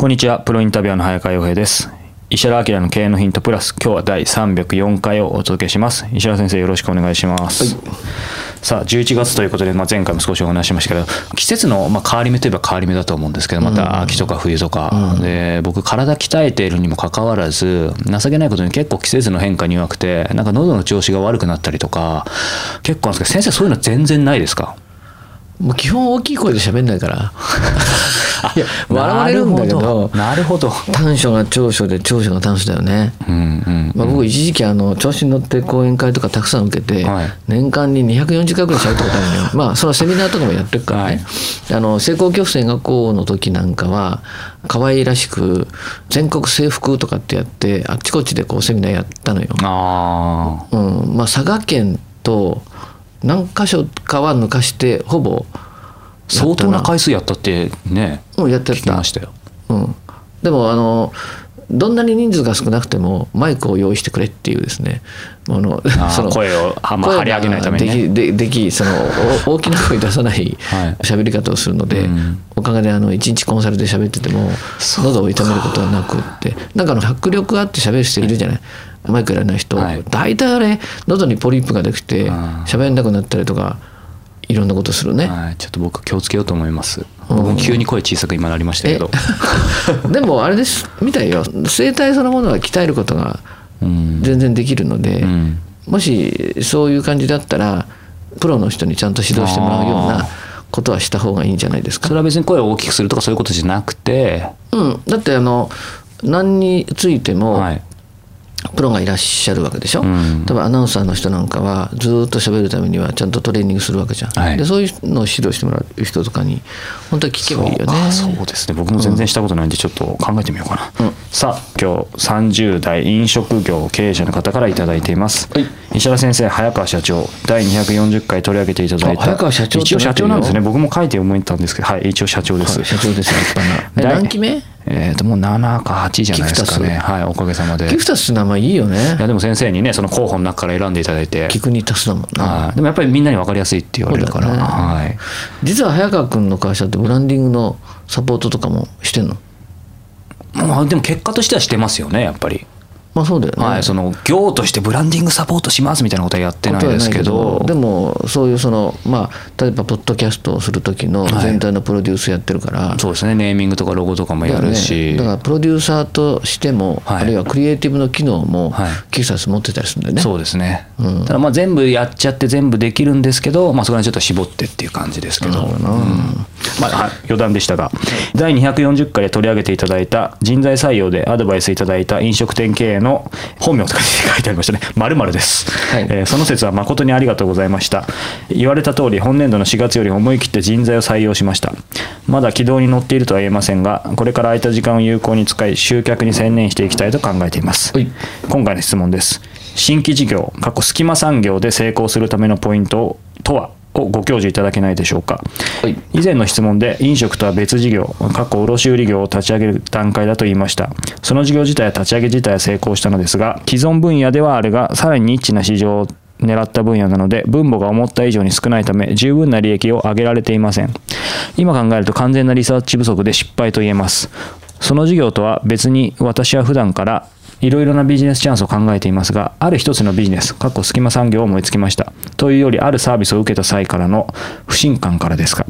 こんにちは、プロインタビュアーの早川洋平です。石原明の経営のヒントプラス、今日は第304回をお届けします。石原先生、よろしくお願いします。さあ、11月ということで、まあ、前回も少しお話ししましたけど、季節の、まあ、変わり目といえば変わり目だと思うんですけど、また秋とか冬とか、で僕、体鍛えているにもかかわらず、情けないことに結構季節の変化に弱くて、なんか喉の調子が悪くなったりとか、結構あるんですけど、先生、そういうの全然ないですか？もう基本大きい声で喋んないから。いや、笑われるんだけど、なるほど。短所が長所で長所が短所だよね。うんうん。まあ、僕一時期あの調子に乗って講演会とかたくさん受けて、はい年間に240回ぐらい喋ったことあるのよ まあそのセミナーとかもやってるからね、あの成功曲線学校の時なんかは可愛らしく全国制服とかってやってあっちこっちでこうセミナーやったのよ、ああ。うんまあ、佐賀県と何箇所かは抜かしてほぼ相当な回数やったってねもうやって聞きたましたよ。うん、でもあのどんなに人数が少なくてもマイクを用意してくれっていうですね。あのー 声をあんま張り上げないためにね。できでできそのお 大きな声出さないはい。喋り方をするので、うん。おかげであの1日コンサルで喋ってても喉を痛めることはなくって。なんかあの迫力あって喋る人いるじゃないマイクやらない人、はい。大体あれ喉にポリープができて喋れなくなったりとかいろんなことするね。はい、ちょっと僕気をつけようと思います。僕も急に声小さく今なりましたけど。でもあれですみたいよ。声帯そのものは鍛えることがうん。全然できるので、うん。もしそういう感じだったらプロの人にちゃんと指導してもらうようあなことはした方がいいんじゃないですか。それ。は別に声を大きくするとかそういうことじゃなくて。うん、だってあの何についても、はいプロがいらっしゃるわけでしょ、うん。多分アナウンサーの人なんかはずーっと喋るためにはちゃんとトレーニングするわけじゃん、はい。でそういうのを指導してもらう人とかに本当は聞けばいいよね。そうですね。僕も全然したことないんでちょっと考えてみようかな、うん。さあ今日30代飲食業経営者の方から頂いています、はい。石原先生早川社長第240回取り上げていただいた。あ早川社長一応社長なんですね。僕も書いて思ったんですけどはい一応社長です、はい社長です立派な。何期目？えっ、ともう7か8じゃないですかね。はいおかげさまで。ギフタスって名前いいよね。いやでも先生にねその候補の中から選んでいただいて。菊に足すだもんな。はい。でもやっぱりみんなに分かりやすいって言われるから、ねはい。実は早川君の会社ってブランディングのサポートとかもしてんの？まあでも結果としてはしてますよねやっぱり、まあそうだよね、はいその業としてブランディングサポートしますみたいなことはやってないですけど。でもそういうそのまあ例えばポッドキャストをする時の全体のプロデュースやってるから、そうですね。ネーミングとかロゴとかもやるし、だからプロデューサーとしても、はい。あるいはクリエイティブの機能も、はい。キクサス持ってたりするんだよね。そうですね、うん。ただまあ全部やっちゃって全部できるんですけど、まあ、そこら辺ちょっと絞ってっていう感じですけど、なるほどな。うん。まあ、はい余談でしたが。第240回で取り上げていただいた人材採用でアドバイスいただいた飲食店経営の本名とかに書いてありましたね。〇〇です、はい。えーその説は誠にありがとうございました。言われた通り本年度の4月より思い切って人材を採用しました。まだ軌道に乗っているとは言えませんがこれから空いた時間を有効に使い集客に専念していきたいと考えています、はい。今回の質問です。新規事業過去隙間産業で成功するためのポイントとは？をご教示いただけないでしょうか、はい。以前の質問で飲食とは別事業過去卸売業を立ち上げる段階だと言いました。その事業自体は立ち上げ自体は成功したのですが既存分野ではあるがさらにニッチな市場を狙った分野なので分母が思った以上に少ないため十分な利益を上げられていません。今考えると完全なリサーチ不足で失敗と言えます。その事業とは別に私は普段からいろいろなビジネスチャンスを考えていますが、ある一つのビジネス、過去隙間産業を思いつきました。というより、あるサービスを受けた際からの不信感からですか。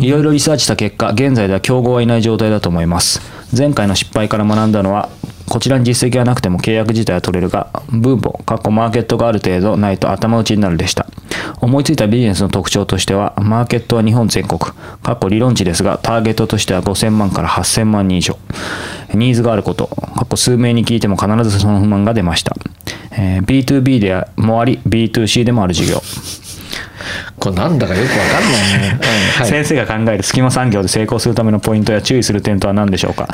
いろいろリサーチした結果、現在では競合はいない状態だと思います。前回の失敗から学んだのは、こちらに実績がなくても契約自体は取れるが、分母、過去マーケットがある程度ないと頭打ちになるでした。思いついたビジネスの特徴としては、マーケットは日本全国、過去理論値ですが、ターゲットとしては5000万から8000万人以上。ニーズがあること、過去数名に聞いても必ずその不満が出ました。えー B2B でもあり、B2C でもある事業。これなんだかよくわかんないね。うんはい。先生が考える隙間産業で成功するためのポイントや注意する点とは何でしょうか、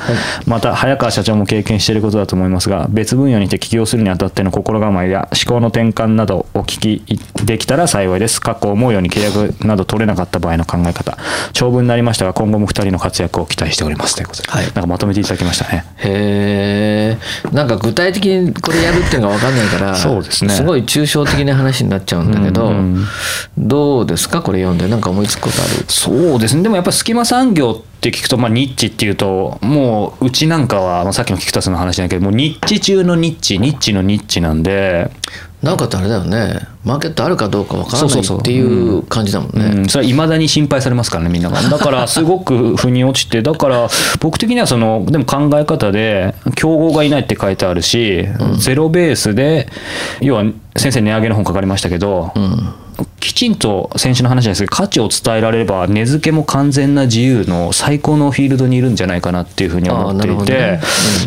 また早川社長も経験していることだと思いますが別分野にて起業するにあたっての心構えや思考の転換などをお聞きできたら幸いです。過去思うように契約など取れなかった場合の考え方。長文になりましたが今後も2人の活躍を期待しております。ということで、はい。なんかまとめていただきましたね。へえんか具体的にこれやるっていうのが分かんないからそうですね。ごい抽象的な話になっちゃうんだけど、うんうんどうですか？これ読んで。なんか思いつくことある？そうですね。でもやっぱり隙間産業って聞くと、まあ、ニッチっていうともううちなんかは、まあ、さっきの菊田さんの話だけどもうニッチ中のニッチニッチのニッチなんで、なんかってあれだよね。マーケットあるかどうか分からないっていう感じだもんね。うん、それはいまだに心配されますからねみんなが。だからすごく腑に落ちてだから僕的にはそのでも考え方で競合がいないって書いてあるし、ゼロベースで要は先生値上げの本書かれましたけど、きちんと先週の話ですけど価値を伝えられれば値付けも完全な自由の最高のフィールドにいるんじゃないかなっていうふうに思っていて、ね。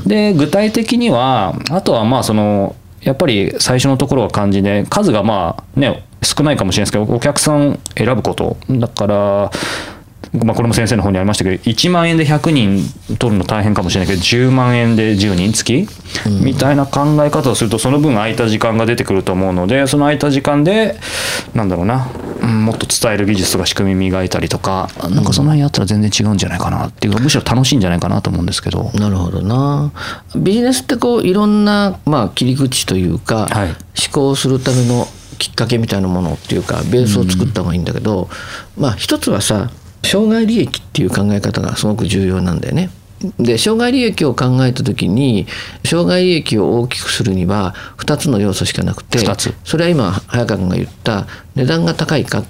で具体的にはあとはまあそのやっぱり最初のところは漢字で数がまあね少ないかもしれないですけどお客さん選ぶこと。だからまあ、これも先生の方にありましたけど1万円で100人取るの大変かもしれないけど10万円で10人月、みたいな考え方をするとその分空いた時間が出てくると思うのでその空いた時間でなんだろうな、うんもっと伝える技術とか仕組み磨いたりとかなんかその辺やったら全然違うんじゃないかなっていうかむしろ楽しいんじゃないかなと思うんですけど。なるほどな。ビジネスってこういろんな、まあ、切り口というか、はい。思考するためのきっかけみたいなものっていうかベースを作った方がいいんだけど、まあ一つはさ障害利益っていう考え方がすごく重要なんだよね。で障害利益を考えた時に障害利益を大きくするには2つの要素しかなくてそれは今早川君が言った値段が高いか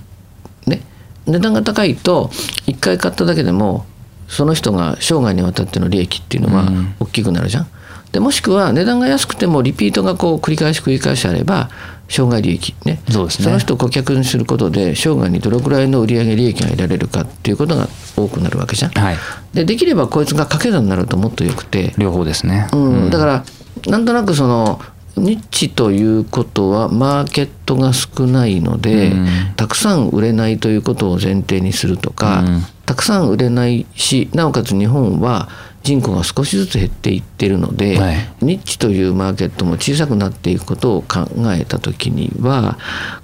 ね値段が高いと1回買っただけでもその人が生涯にわたっての利益っていうのは大きくなるじゃん。でもしくは値段が安くてもリピートがこう繰り返し繰り返しあれば生涯利益ね。そうですね。の人を顧客にすることで生涯にどれくらいの売上利益が得られるかっていうことが多くなるわけじゃん。はい、でできればこいつが掛け算になるともっとよくて、両方ですね、うん、だからなんとなくそのニッチということはマーケットが少ないので、うん。たくさん売れないということを前提にするとか、うん。たくさん売れないしなおかつ日本は人口が少しずつ減っていってるので、はい。ニッチというマーケットも小さくなっていくことを考えた時には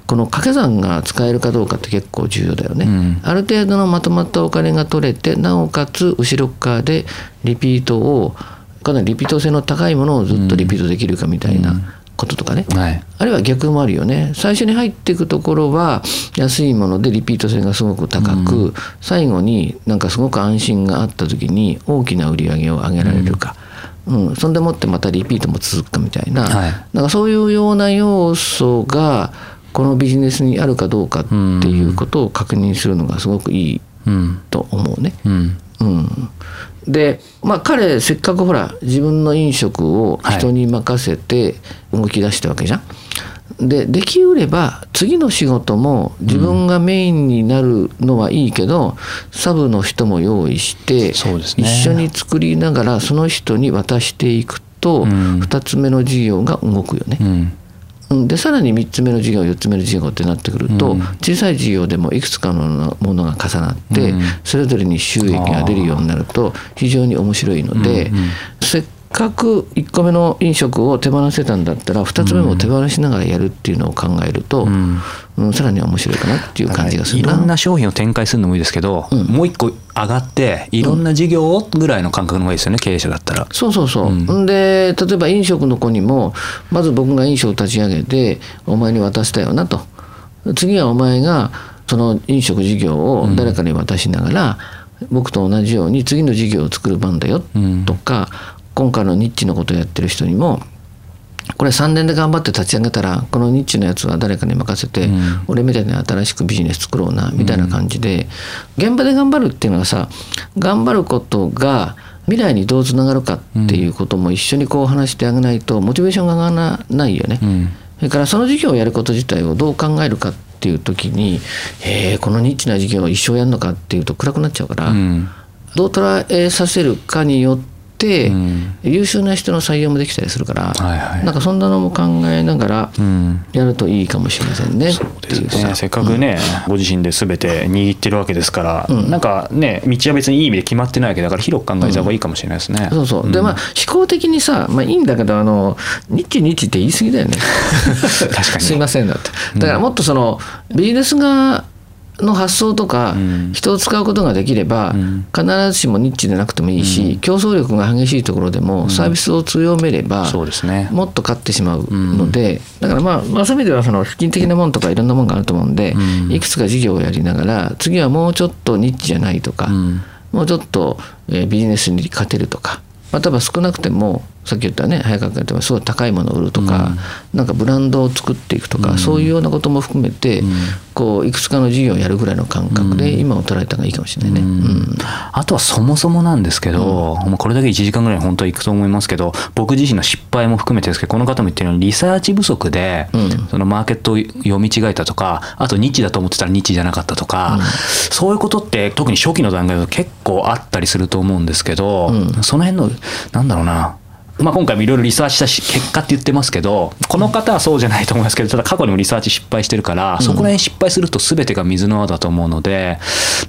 この掛け算が使えるかどうかって結構重要だよね。うん。ある程度のまとまったお金が取れてなおかつ後ろ側でリピートをかなりリピート性の高いものをずっとリピートできるかみたいなこととかね、はい。あるいは逆もあるよね。最初に入っていくところは安いものでリピート性がすごく高く、最後になんかすごく安心があった時に大きな売り上げを上げられるか、うん。そんでもってまたリピートも続くかみたいな,、はい。なんかそういうような要素がこのビジネスにあるかどうかっていうことを確認するのがすごくいいうん。と思うね。うん。うん、でまあ彼せっかくほら自分の飲食を人に任せて動き出したわけじゃん。でできうれば次の仕事も自分がメインになるのはいいけど、サブの人も用意して、ね一緒に作りながらその人に渡していくと、うん2つ目の事業が動くよね。うんうんでさらに3つ目の事業4つ目の事業ってなってくると、うん。小さい事業でもいくつかのものが重なって、うん。それぞれに収益が出るようになると非常に面白いので、うんうん。せっかく1個目の飲食を手放せたんだったら2つ目も手放しながらやるっていうのを考えると、ん。うんさらに面白いかなっていう感じがするな。いろんな商品を展開するのもいいですけど、もう一個上がっていろんな事業をぐらいの感覚の方がいいですよね経営者だったら。そうそうそう、ん、で例えば飲食の子にもまず僕が飲食を立ち上げてお前に渡したよなと。次はお前がその飲食事業を誰かに渡しながら、僕と同じように次の事業を作る番だようんとか、今回のニッチのことをやってる人にもこれ3年で頑張って立ち上げたらこのニッチのやつは誰かに任せて、うん。俺みたいに新しくビジネス作ろうなみたいな感じで、現場で頑張るっていうのはさ頑張ることが未来にどうつながるかっていうことも一緒にこう話してあげないとモチベーションが上がらないよね。うん。それからその授業をやること自体をどう考えるかっていう時に「えーこのニッチな授業を一生やるのか」っていうと暗くなっちゃうから、うん。どう捉えさせるかによって、うん優秀な人の採用もできたりするから、はいはい。なんかそんなのも考えながらうん。やるといいかもしれませんね。せっかくね、ご自身で全て握ってるわけですから、なんかね道は別にいい意味で決まってないわけだから広く考えた方がいいかもしれないですね。そうそう。でまあ思考的にさ、まあいいんだけどあのニッチニッチって言い過ぎだよね。確かに。すいませんだって。だからもっとそのビジネス側の発想とかん。人を使うことができればん。必ずしもニッチでなくてもいいし競争力が激しいところでもサービスを強めれば。もっと勝ってしまうので、だからまあ、まあ、そういう意味ではその資金的なものとかいろんなものがあると思うんで、うん。いくつか事業をやりながら次はもうちょっとニッチじゃないとか、うん。もうちょっと、えービジネスに勝てるとか、まあ、例えば少なくてもさっき言ったね早川君言ったすごい高いものを売るとか、なんかブランドを作っていくとか、そういうようなことも含めて、こういくつかの事業をやるぐらいの感覚で今を捉えた方がいいかもしれないね。うん。あとはそもそもなんですけど、もうこれだけ1時間ぐらい本当はいくと思いますけど僕自身の失敗も含めてですけどこの方も言ってるようにリサーチ不足で、うん。そのマーケットを読み違えたとかあとニッチだと思ってたらニッチじゃなかったとか、そういうことって特に初期の段階だと結構あったりすると思うんですけど、うん。その辺のなんだろうなまあ、今回もいろいろリサーチしたし結果って言ってますけどこの方はそうじゃないと思いますけどただ過去にもリサーチ失敗してるから、そこら辺失敗すると全てが水の泡だと思うので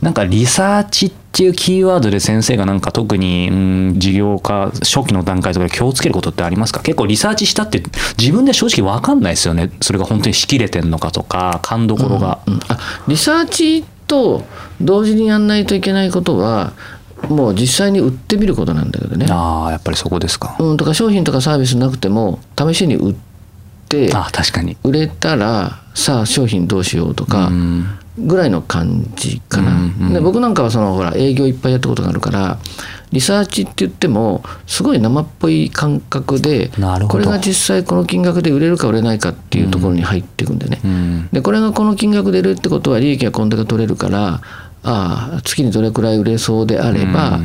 なんかリサーチっていうキーワードで先生がなんか特に、うん、事業化初期の段階とかで気をつけることってありますか？結構リサーチしたって自分で正直分かんないですよね。それが本当にしきれてんのかとか勘どころが。うん。あリサーチと同時にやんないといけないことはもう実際に売ってみることなんだけどね。ああやっぱりそこですか。うん、とか商品とかサービスなくても試しに売ってあ確かに。売れたらさあ商品どうしようとかうんぐらいの感じかな、うんうんで僕なんかはそのほら営業いっぱいやったことがあるからリサーチって言ってもすごい生っぽい感覚でなるほどこれが実際この金額で売れるか売れないかっていうところに入っていくんでね、うんでこれがこの金額で売れるってことは利益がこんだけ取れるからああ月にどれくらい売れそうであれば、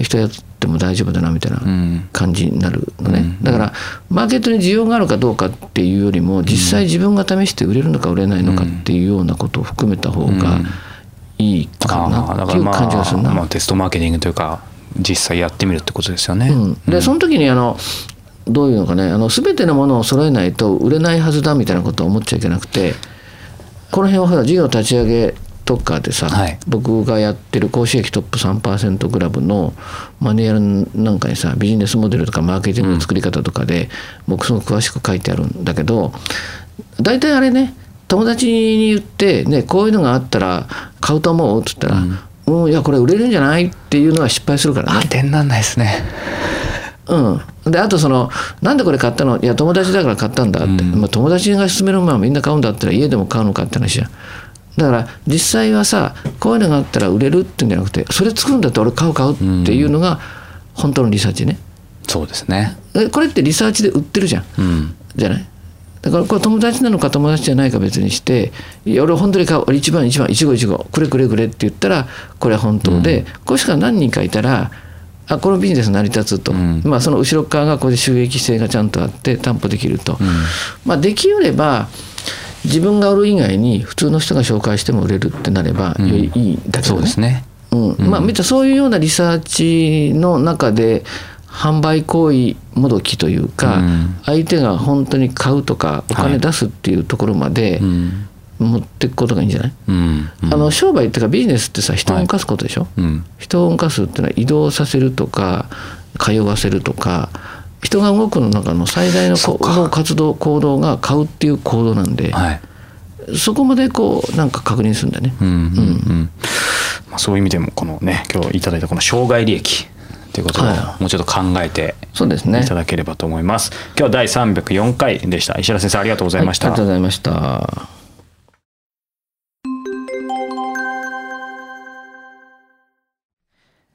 人やっても大丈夫だなみたいなうん。感じになるのね、うん。だからマーケットに需要があるかどうかっていうよりも実際自分が試して売れるのか売れないのかっていうようなことを含めた方がいいかあなっていう感じがするな。あ、まあ、テストマーケティングというか実際やってみるってことですよね。うん、でその時にあのどういうのかねあの全てのものを揃えないと売れないはずだみたいなことは思っちゃいけなくてこの辺はほら事業立ち上げとかでさ、はい僕がやってる高収益トップ3%クラブのマニュアルなんかにさビジネスモデルとかマーケティングの作り方とかで、僕すごく詳しく書いてあるんだけど大体あれね友達に言って、ね、こういうのがあったら買うと思うっつったら、うん、いやこれ売れるんじゃないっていうのは失敗するからね。当てになんないですね。うん、であとその「なんでこれ買ったの?」「いや友達だから買ったんだ」って、まあ、友達が勧めるままみんな買うんだったら家でも買うのかって話じゃんだから実際はさこういうのがあったら売れるっていうんじゃなくてそれ作るんだったら俺買う買うっていうのが本当のリサーチね。そうですね。えこれってリサーチで売ってるじゃん。うん。じゃない？だからこれ友達なのか友達じゃないか別にして「いや俺本当に買う。俺一番一番一号一号くれくれくれ」って言ったらこれは本当で、こうしか何人かいたらあこのビジネス成り立つと、ん。まあその後ろ側がこれで収益性がちゃんとあって担保できると、まあできうれば自分が売る以外に普通の人が紹介しても売れるってなればよりいいんだけどそうですね。うん。まあ見たそういうようなリサーチの中で販売行為もどきというか、うん。相手が本当に買うとかお金出すっていうところまでうん。持っていくことがいいんじゃない、うん。あの商売っていうかビジネスってさ人を動かすことでしょ、うん。人を動かすっていうのは移動させるとか通わせるとか人が動くの中の最大の活動行動が買うっていう行動なんで、はい。そこまでこうなんか確認するんだね。うんうんうん。まあそういう意味でもこのね今日いただいたこの障害利益ということをはもうちょっと考えてそうですねいただければと思います。今日は第304回でした。石原先生ありがとうございました。はいありがとうございました。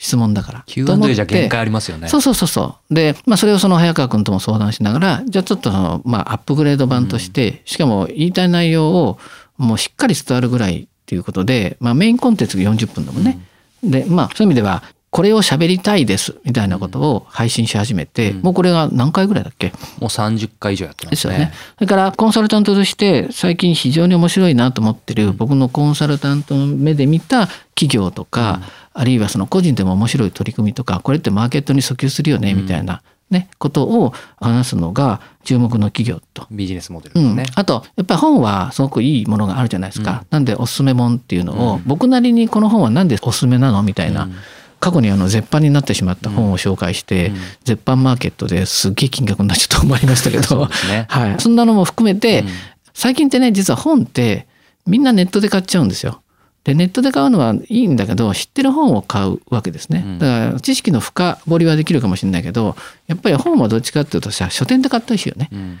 質問だから。Q&A てじゃ限界ありますよね。そうそうそうそう。で、まあそれをその早川君とも相談しながら、じゃあちょっとその、まあアップグレード版として、しかも言いたい内容をもうしっかり伝わるぐらいっていうことで、まあメインコンテンツが40分だもんね。で、まあそういう意味では、これを喋りたいですみたいなことを配信し始めて、もうこれが何回ぐらいだっけ？もう30回以上やってまですよね。すね。。それからコンサルタントとして最近非常に面白いなと思ってる僕のコンサルタントの目で見た企業とか、あるいはその個人でも面白い取り組みとかこれってマーケットに訴求するよねみたいな、ね、ことを話すのが注目の企業と。ビジネスモデルうん。ですね。、あとやっぱり本はすごくいいものがあるじゃないですか、なんでおすすめ本っていうのを、僕なりにこの本はなんでおすすめなの？みたいな、過去にあの絶版になってしまった本を紹介して、絶版マーケットですっげえ金額になっちゃったと思いましたけど ね はい、そんなのも含めて、最近ってね実は本ってみんなネットで買っちゃうんですよ。でネットで買うのはいいんだけど知ってる本を買うわけですね。だから知識の深掘りはできるかもしれないけどやっぱり本はどっちかっていうとさ書店で買ったりしよね。うん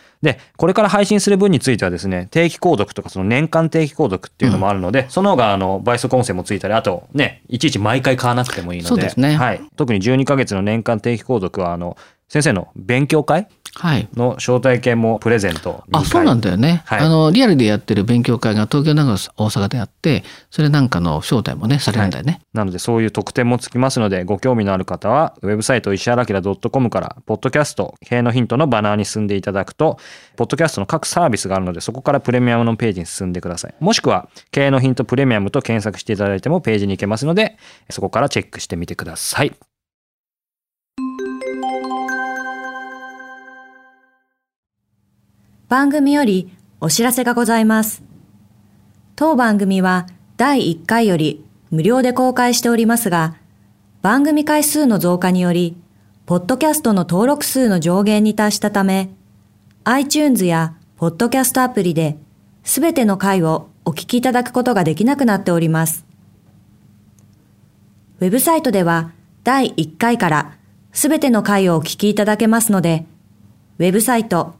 で、これから配信する分についてはですね、定期購読とかその年間定期購読っていうのもあるので、その方があの倍速音声もついたり、あとね、いちいち毎回買わなくてもいいので、そうですねはい。特に12ヶ月の年間定期購読は、あの、先生の勉強会？はい。の招待券もプレゼント2回あ、そうなんだよね。はいあの、リアルでやってる勉強会が東京、長野、大阪であって、それなんかの招待もね、されるんだよね。なのでそういう特典もつきますのでご興味のある方はウェブサイト石原明 .com からポッドキャスト経営のヒントのバナーに進んでいただくとポッドキャストの各サービスがあるのでそこからプレミアムのページに進んでくださいもしくは経営のヒントプレミアムと検索していただいてもページに行けますのでそこからチェックしてみてください番組よりお知らせがございます。当番組は第1回より無料で公開しておりますが、番組回数の増加により、ポッドキャストの登録数の上限に達したため、iTunes やポッドキャストアプリで、すべての回をお聞きいただくことができなくなっております。ウェブサイトでは第1回からすべての回をお聞きいただけますので、ウェブサイト